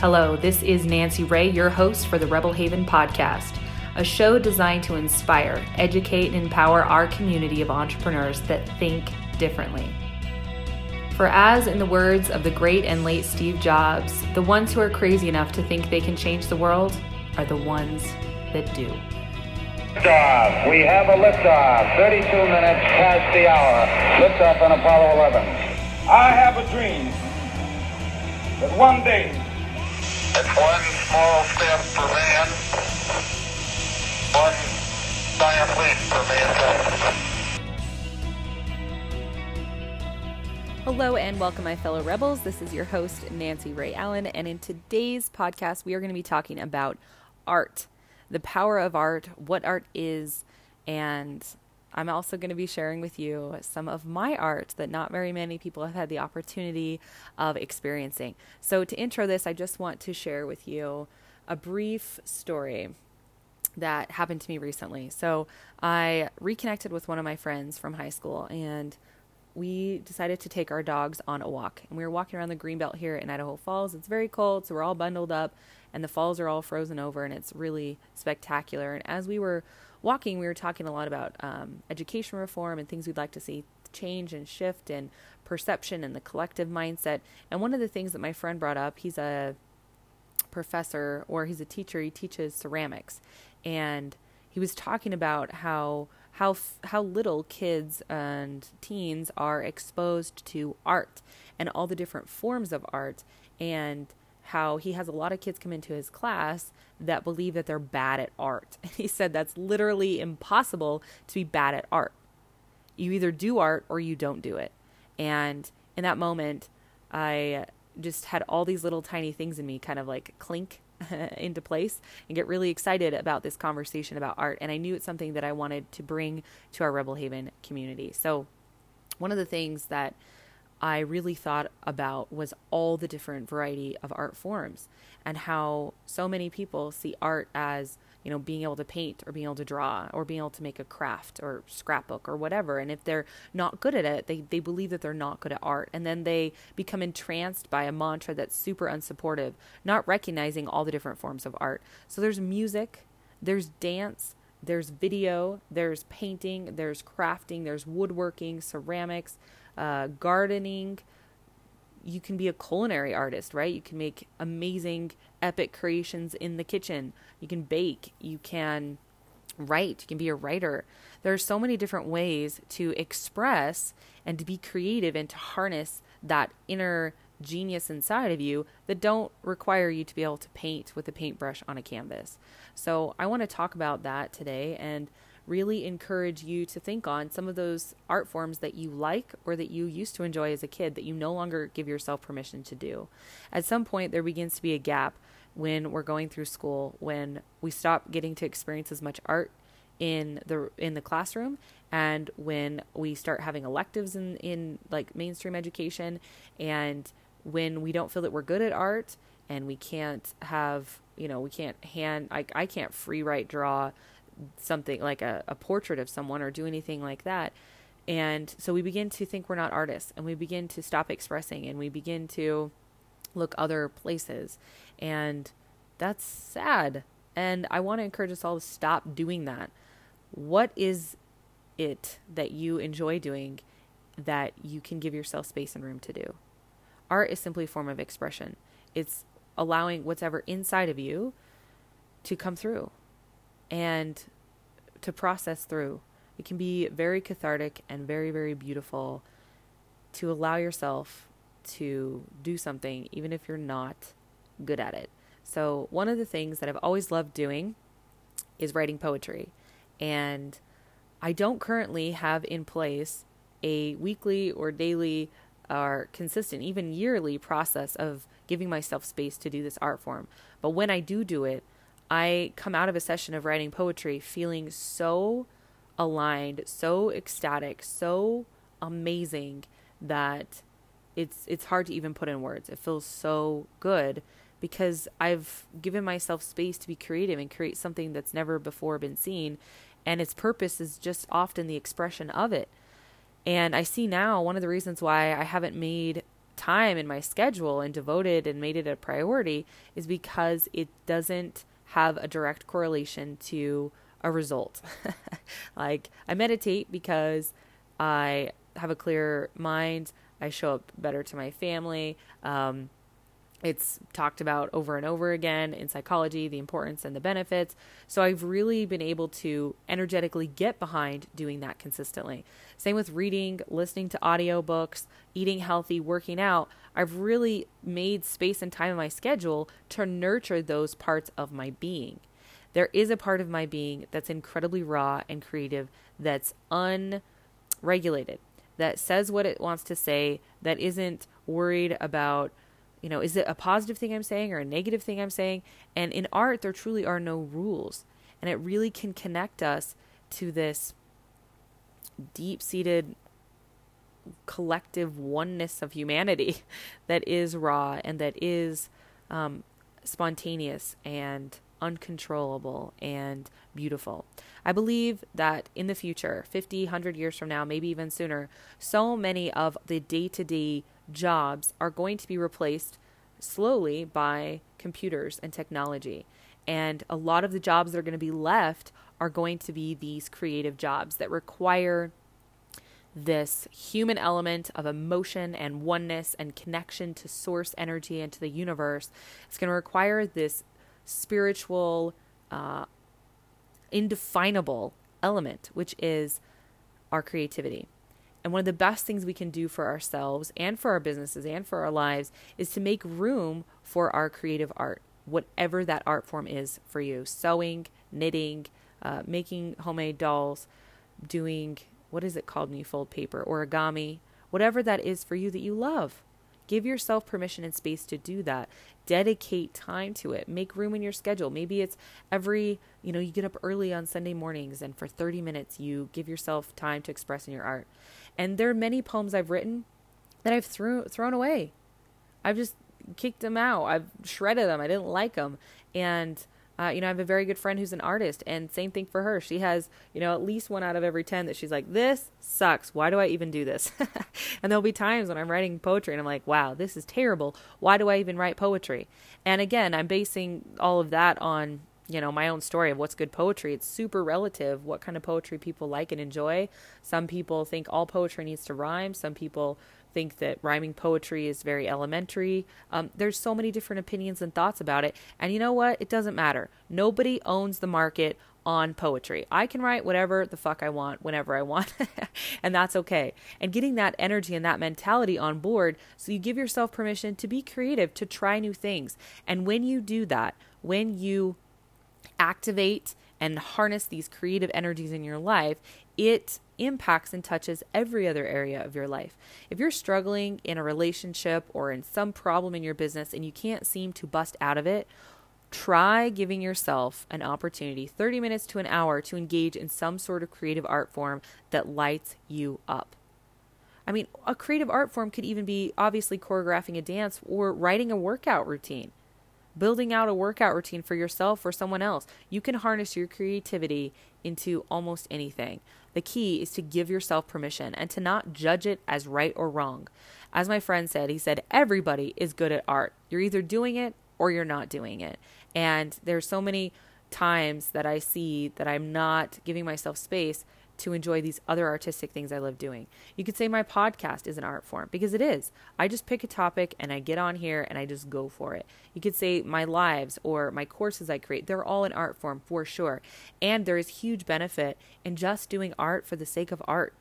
Hello, this is Nancy Ray, your host for the Rebel Haven podcast, a show designed to inspire, educate, and empower our community of entrepreneurs that think differently. For as in the words of the great and late Steve Jobs, the ones who are crazy enough to think they can change the world are the ones that do. Liftoff. We have a liftoff. 32 minutes past the hour. Liftoff on Apollo 11. I have a dream that one day It's one small step for man, one giant leap for mankind. Hello and welcome, my fellow rebels. This is your host, Nancy Ray Allen, and in today's podcast, we are going to be talking about art, the power of art, what art is, and I'm also going to be sharing with you some of my art that not very many people have had the opportunity of experiencing. So, to intro this, I just want to share with you a brief story that happened to me recently. So, I reconnected with one of my friends from high school and we decided to take our dogs on a walk. And we were walking around the greenbelt here in Idaho Falls. It's very cold, so we're all bundled up, and the falls are all frozen over, and it's really spectacular. And as we were walking, we were talking a lot about um, education reform and things we'd like to see change and shift, and perception and the collective mindset. And one of the things that my friend brought up, he's a professor or he's a teacher, he teaches ceramics. And he was talking about how how how little kids and teens are exposed to art and all the different forms of art and how he has a lot of kids come into his class that believe that they're bad at art. He said that's literally impossible to be bad at art. You either do art or you don't do it. And in that moment, I just had all these little tiny things in me kind of like clink into place and get really excited about this conversation about art. And I knew it's something that I wanted to bring to our Rebel Haven community. So, one of the things that I really thought about was all the different variety of art forms and how so many people see art as you know being able to paint or being able to draw or being able to make a craft or scrapbook or whatever. And if they're not good at it they, they believe that they're not good at art. And then they become entranced by a mantra that's super unsupportive not recognizing all the different forms of art. So there's music there's dance there's video there's painting there's crafting there's woodworking ceramics uh, gardening you can be a culinary artist, right? You can make amazing, epic creations in the kitchen. You can bake. You can write. You can be a writer. There are so many different ways to express and to be creative and to harness that inner genius inside of you that don't require you to be able to paint with a paintbrush on a canvas. So, I want to talk about that today and really encourage you to think on some of those art forms that you like or that you used to enjoy as a kid that you no longer give yourself permission to do. At some point, there begins to be a gap when we're going through school when we stop getting to experience as much art in the in the classroom and when we start having electives in in like mainstream education and when we don't feel that we're good at art and we can't have you know we can't hand I, I can't free write draw something like a, a portrait of someone or do anything like that. And so we begin to think we're not artists and we begin to stop expressing and we begin to look other places. And that's sad. And I want to encourage us all to stop doing that. What is it that you enjoy doing that you can give yourself space and room to do? Art is simply a form of expression. It's allowing whatever inside of you to come through and to process through. It can be very cathartic and very, very beautiful to allow yourself to do something, even if you're not good at it. So, one of the things that I've always loved doing is writing poetry. And I don't currently have in place a weekly or daily or consistent, even yearly process of giving myself space to do this art form. But when I do do it, I come out of a session of writing poetry feeling so aligned, so ecstatic, so amazing that it's it's hard to even put in words. It feels so good because I've given myself space to be creative and create something that's never before been seen and its purpose is just often the expression of it. And I see now one of the reasons why I haven't made time in my schedule and devoted and made it a priority is because it doesn't have a direct correlation to a result. like I meditate because I have a clear mind, I show up better to my family. Um, it's talked about over and over again in psychology, the importance and the benefits. So I've really been able to energetically get behind doing that consistently. Same with reading, listening to audiobooks, eating healthy, working out. I've really made space and time in my schedule to nurture those parts of my being. There is a part of my being that's incredibly raw and creative, that's unregulated, that says what it wants to say, that isn't worried about you know, is it a positive thing I'm saying or a negative thing I'm saying? And in art, there truly are no rules. And it really can connect us to this deep seated collective oneness of humanity that is raw and that is um, spontaneous and uncontrollable and beautiful. I believe that in the future, 50, 100 years from now, maybe even sooner, so many of the day to day jobs are going to be replaced slowly by computers and technology. And a lot of the jobs that are going to be left are going to be these creative jobs that require this human element of emotion and oneness and connection to source energy and to the universe. It's going to require this spiritual, uh, indefinable element, which is our creativity. And one of the best things we can do for ourselves and for our businesses and for our lives is to make room for our creative art, whatever that art form is for you sewing, knitting, uh, making homemade dolls, doing what is it called when you fold paper, origami, whatever that is for you that you love. Give yourself permission and space to do that. Dedicate time to it. Make room in your schedule. Maybe it's every, you know, you get up early on Sunday mornings and for 30 minutes you give yourself time to express in your art. And there are many poems I've written that I've threw, thrown away. I've just kicked them out. I've shredded them. I didn't like them. And, uh, you know, I have a very good friend who's an artist, and same thing for her. She has, you know, at least one out of every 10 that she's like, this sucks. Why do I even do this? and there'll be times when I'm writing poetry and I'm like, wow, this is terrible. Why do I even write poetry? And again, I'm basing all of that on you know my own story of what's good poetry. It's super relative what kind of poetry people like and enjoy. Some people think all poetry needs to rhyme. Some people think that rhyming poetry is very elementary. Um, there's so many different opinions and thoughts about it. And you know what? It doesn't matter. Nobody owns the market on poetry. I can write whatever the fuck I want whenever I want, and that's okay. And getting that energy and that mentality on board so you give yourself permission to be creative, to try new things. And when you do that, when you activate and harness these creative energies in your life, it impacts and touches every other area of your life. If you're struggling in a relationship or in some problem in your business and you can't seem to bust out of it, try giving yourself an opportunity 30 minutes to an hour to engage in some sort of creative art form that lights you up. I mean, a creative art form could even be obviously choreographing a dance or writing a workout routine building out a workout routine for yourself or someone else. You can harness your creativity into almost anything. The key is to give yourself permission and to not judge it as right or wrong. As my friend said, he said, everybody is good at art. You're either doing it or you're not doing it. And there's so many times that I see that I'm not giving myself space to enjoy these other artistic things I love doing. You could say my podcast is an art form because it is. I just pick a topic and I get on here and I just go for it. You could say my lives or my courses I create, they're all an art form for sure. And there is huge benefit in just doing art for the sake of art.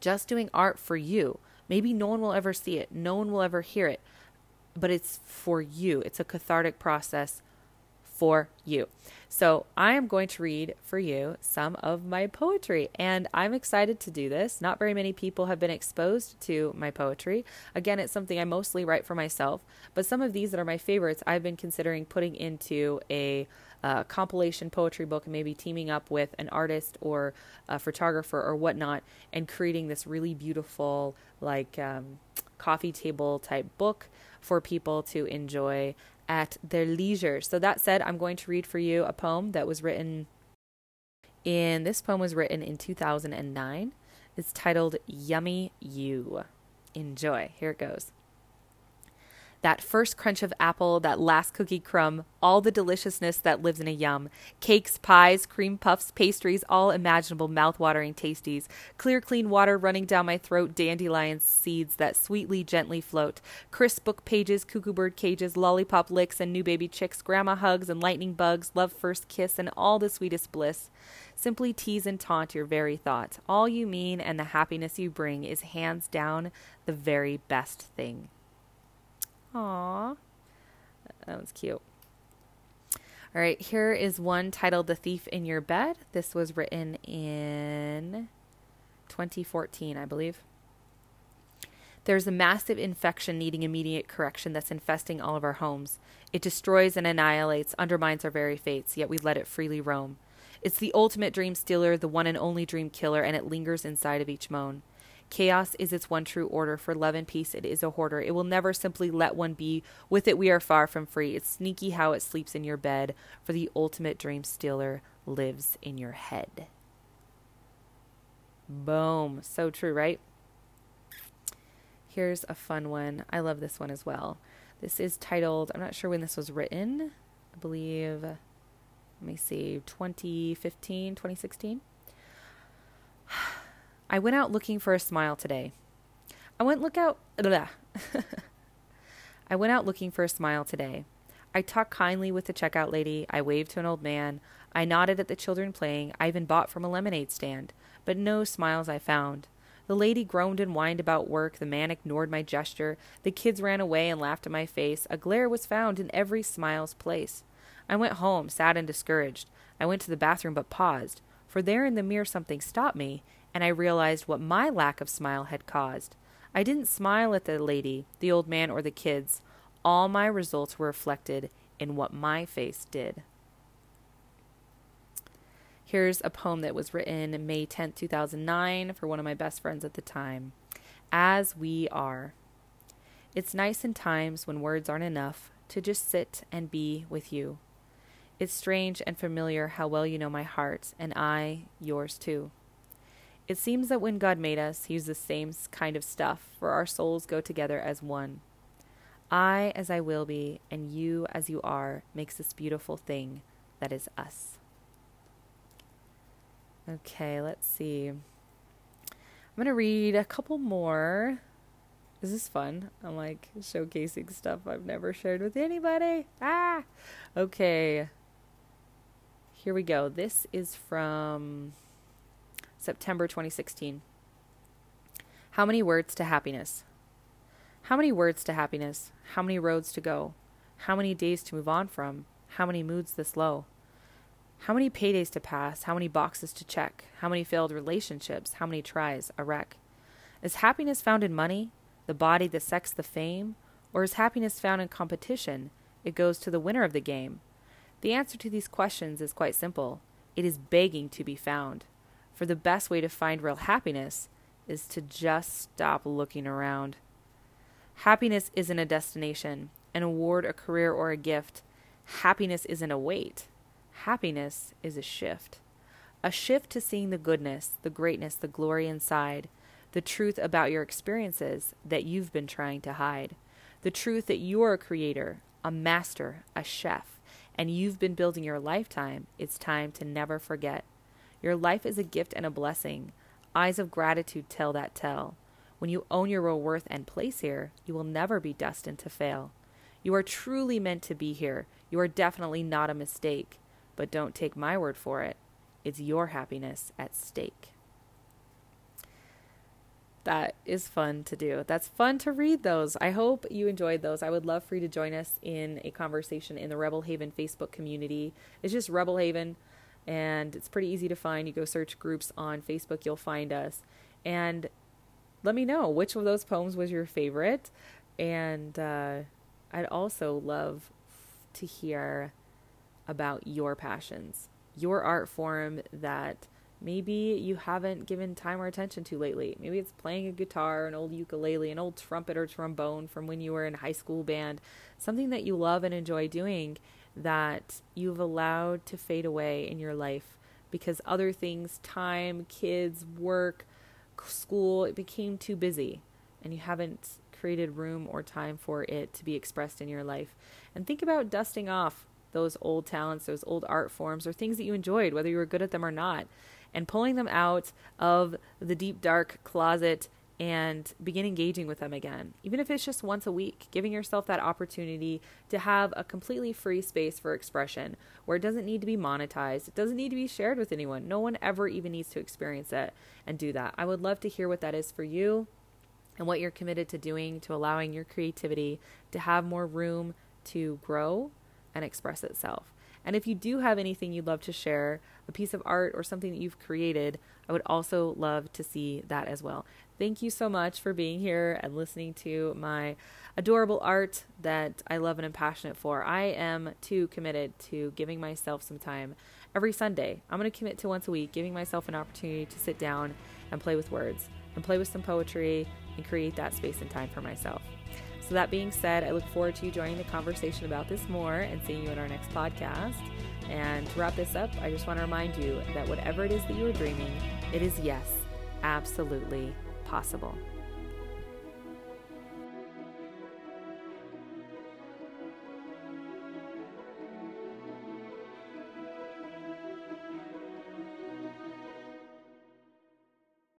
Just doing art for you. Maybe no one will ever see it, no one will ever hear it, but it's for you. It's a cathartic process for you. So, I am going to read for you some of my poetry, and I'm excited to do this. Not very many people have been exposed to my poetry. Again, it's something I mostly write for myself, but some of these that are my favorites, I've been considering putting into a uh, compilation poetry book and maybe teaming up with an artist or a photographer or whatnot and creating this really beautiful, like, um, coffee table type book for people to enjoy at their leisure. So, that said, I'm going to read for you a poem that was written in this poem was written in 2009. It's titled Yummy You. Enjoy. Here it goes. That first crunch of apple, that last cookie crumb, all the deliciousness that lives in a yum. Cakes, pies, cream puffs, pastries, all imaginable mouth-watering tasties. Clear, clean water running down my throat, dandelion seeds that sweetly, gently float. Crisp book pages, cuckoo bird cages, lollipop licks, and new baby chicks, grandma hugs and lightning bugs, love first kiss, and all the sweetest bliss. Simply tease and taunt your very thought. All you mean and the happiness you bring is hands down the very best thing. Aww. That was cute. All right, here is one titled The Thief in Your Bed. This was written in 2014, I believe. There's a massive infection needing immediate correction that's infesting all of our homes. It destroys and annihilates, undermines our very fates, yet we let it freely roam. It's the ultimate dream stealer, the one and only dream killer, and it lingers inside of each moan. Chaos is its one true order. For love and peace, it is a hoarder. It will never simply let one be. With it, we are far from free. It's sneaky how it sleeps in your bed, for the ultimate dream stealer lives in your head. Boom. So true, right? Here's a fun one. I love this one as well. This is titled, I'm not sure when this was written. I believe, let me see, 2015, 2016. I went out looking for a smile today. I went look out. I went out looking for a smile today. I talked kindly with the checkout lady. I waved to an old man. I nodded at the children playing. I even bought from a lemonade stand. But no smiles I found. The lady groaned and whined about work. The man ignored my gesture. The kids ran away and laughed in my face. A glare was found in every smile's place. I went home, sad and discouraged. I went to the bathroom but paused, for there in the mirror something stopped me, and I realized what my lack of smile had caused. I didn't smile at the lady, the old man, or the kids. All my results were reflected in what my face did. Here's a poem that was written May 10th, 2009, for one of my best friends at the time. As we are. It's nice in times when words aren't enough to just sit and be with you. It's strange and familiar how well you know my heart, and I yours too. It seems that when God made us, He used the same kind of stuff, for our souls go together as one. I as I will be, and you as you are, makes this beautiful thing that is us. Okay, let's see. I'm going to read a couple more. This is fun. I'm like showcasing stuff I've never shared with anybody. Ah! Okay. Here we go. This is from September 2016. How many words to happiness? How many words to happiness? How many roads to go? How many days to move on from? How many moods this low? How many paydays to pass? How many boxes to check? How many failed relationships? How many tries? A wreck. Is happiness found in money, the body, the sex, the fame? Or is happiness found in competition? It goes to the winner of the game. The answer to these questions is quite simple it is begging to be found. For the best way to find real happiness is to just stop looking around. Happiness isn't a destination, an award, a career, or a gift. Happiness isn't a weight. Happiness is a shift. A shift to seeing the goodness, the greatness, the glory inside, the truth about your experiences that you've been trying to hide, the truth that you're a creator, a master, a chef, and you've been building your lifetime. It's time to never forget. Your life is a gift and a blessing. Eyes of gratitude tell that tell. When you own your real worth and place here, you will never be destined to fail. You are truly meant to be here. You are definitely not a mistake. But don't take my word for it. It's your happiness at stake. That is fun to do. That's fun to read those. I hope you enjoyed those. I would love for you to join us in a conversation in the Rebel Haven Facebook community. It's just Rebel Haven, and it's pretty easy to find. You go search groups on Facebook, you'll find us. And let me know which of those poems was your favorite. And uh, I'd also love to hear about your passions, your art form that maybe you haven't given time or attention to lately. Maybe it's playing a guitar, an old ukulele, an old trumpet or trombone from when you were in high school band, something that you love and enjoy doing that you've allowed to fade away in your life because other things, time, kids, work, school, it became too busy and you haven't created room or time for it to be expressed in your life. And think about dusting off those old talents, those old art forms, or things that you enjoyed, whether you were good at them or not, and pulling them out of the deep, dark closet and begin engaging with them again. Even if it's just once a week, giving yourself that opportunity to have a completely free space for expression where it doesn't need to be monetized, it doesn't need to be shared with anyone. No one ever even needs to experience it and do that. I would love to hear what that is for you and what you're committed to doing to allowing your creativity to have more room to grow and express itself. And if you do have anything you'd love to share, a piece of art or something that you've created, I would also love to see that as well. Thank you so much for being here and listening to my adorable art that I love and am passionate for. I am too committed to giving myself some time every Sunday. I'm going to commit to once a week, giving myself an opportunity to sit down and play with words and play with some poetry and create that space and time for myself. So, that being said, I look forward to you joining the conversation about this more and seeing you in our next podcast. And to wrap this up, I just want to remind you that whatever it is that you are dreaming, it is yes, absolutely possible.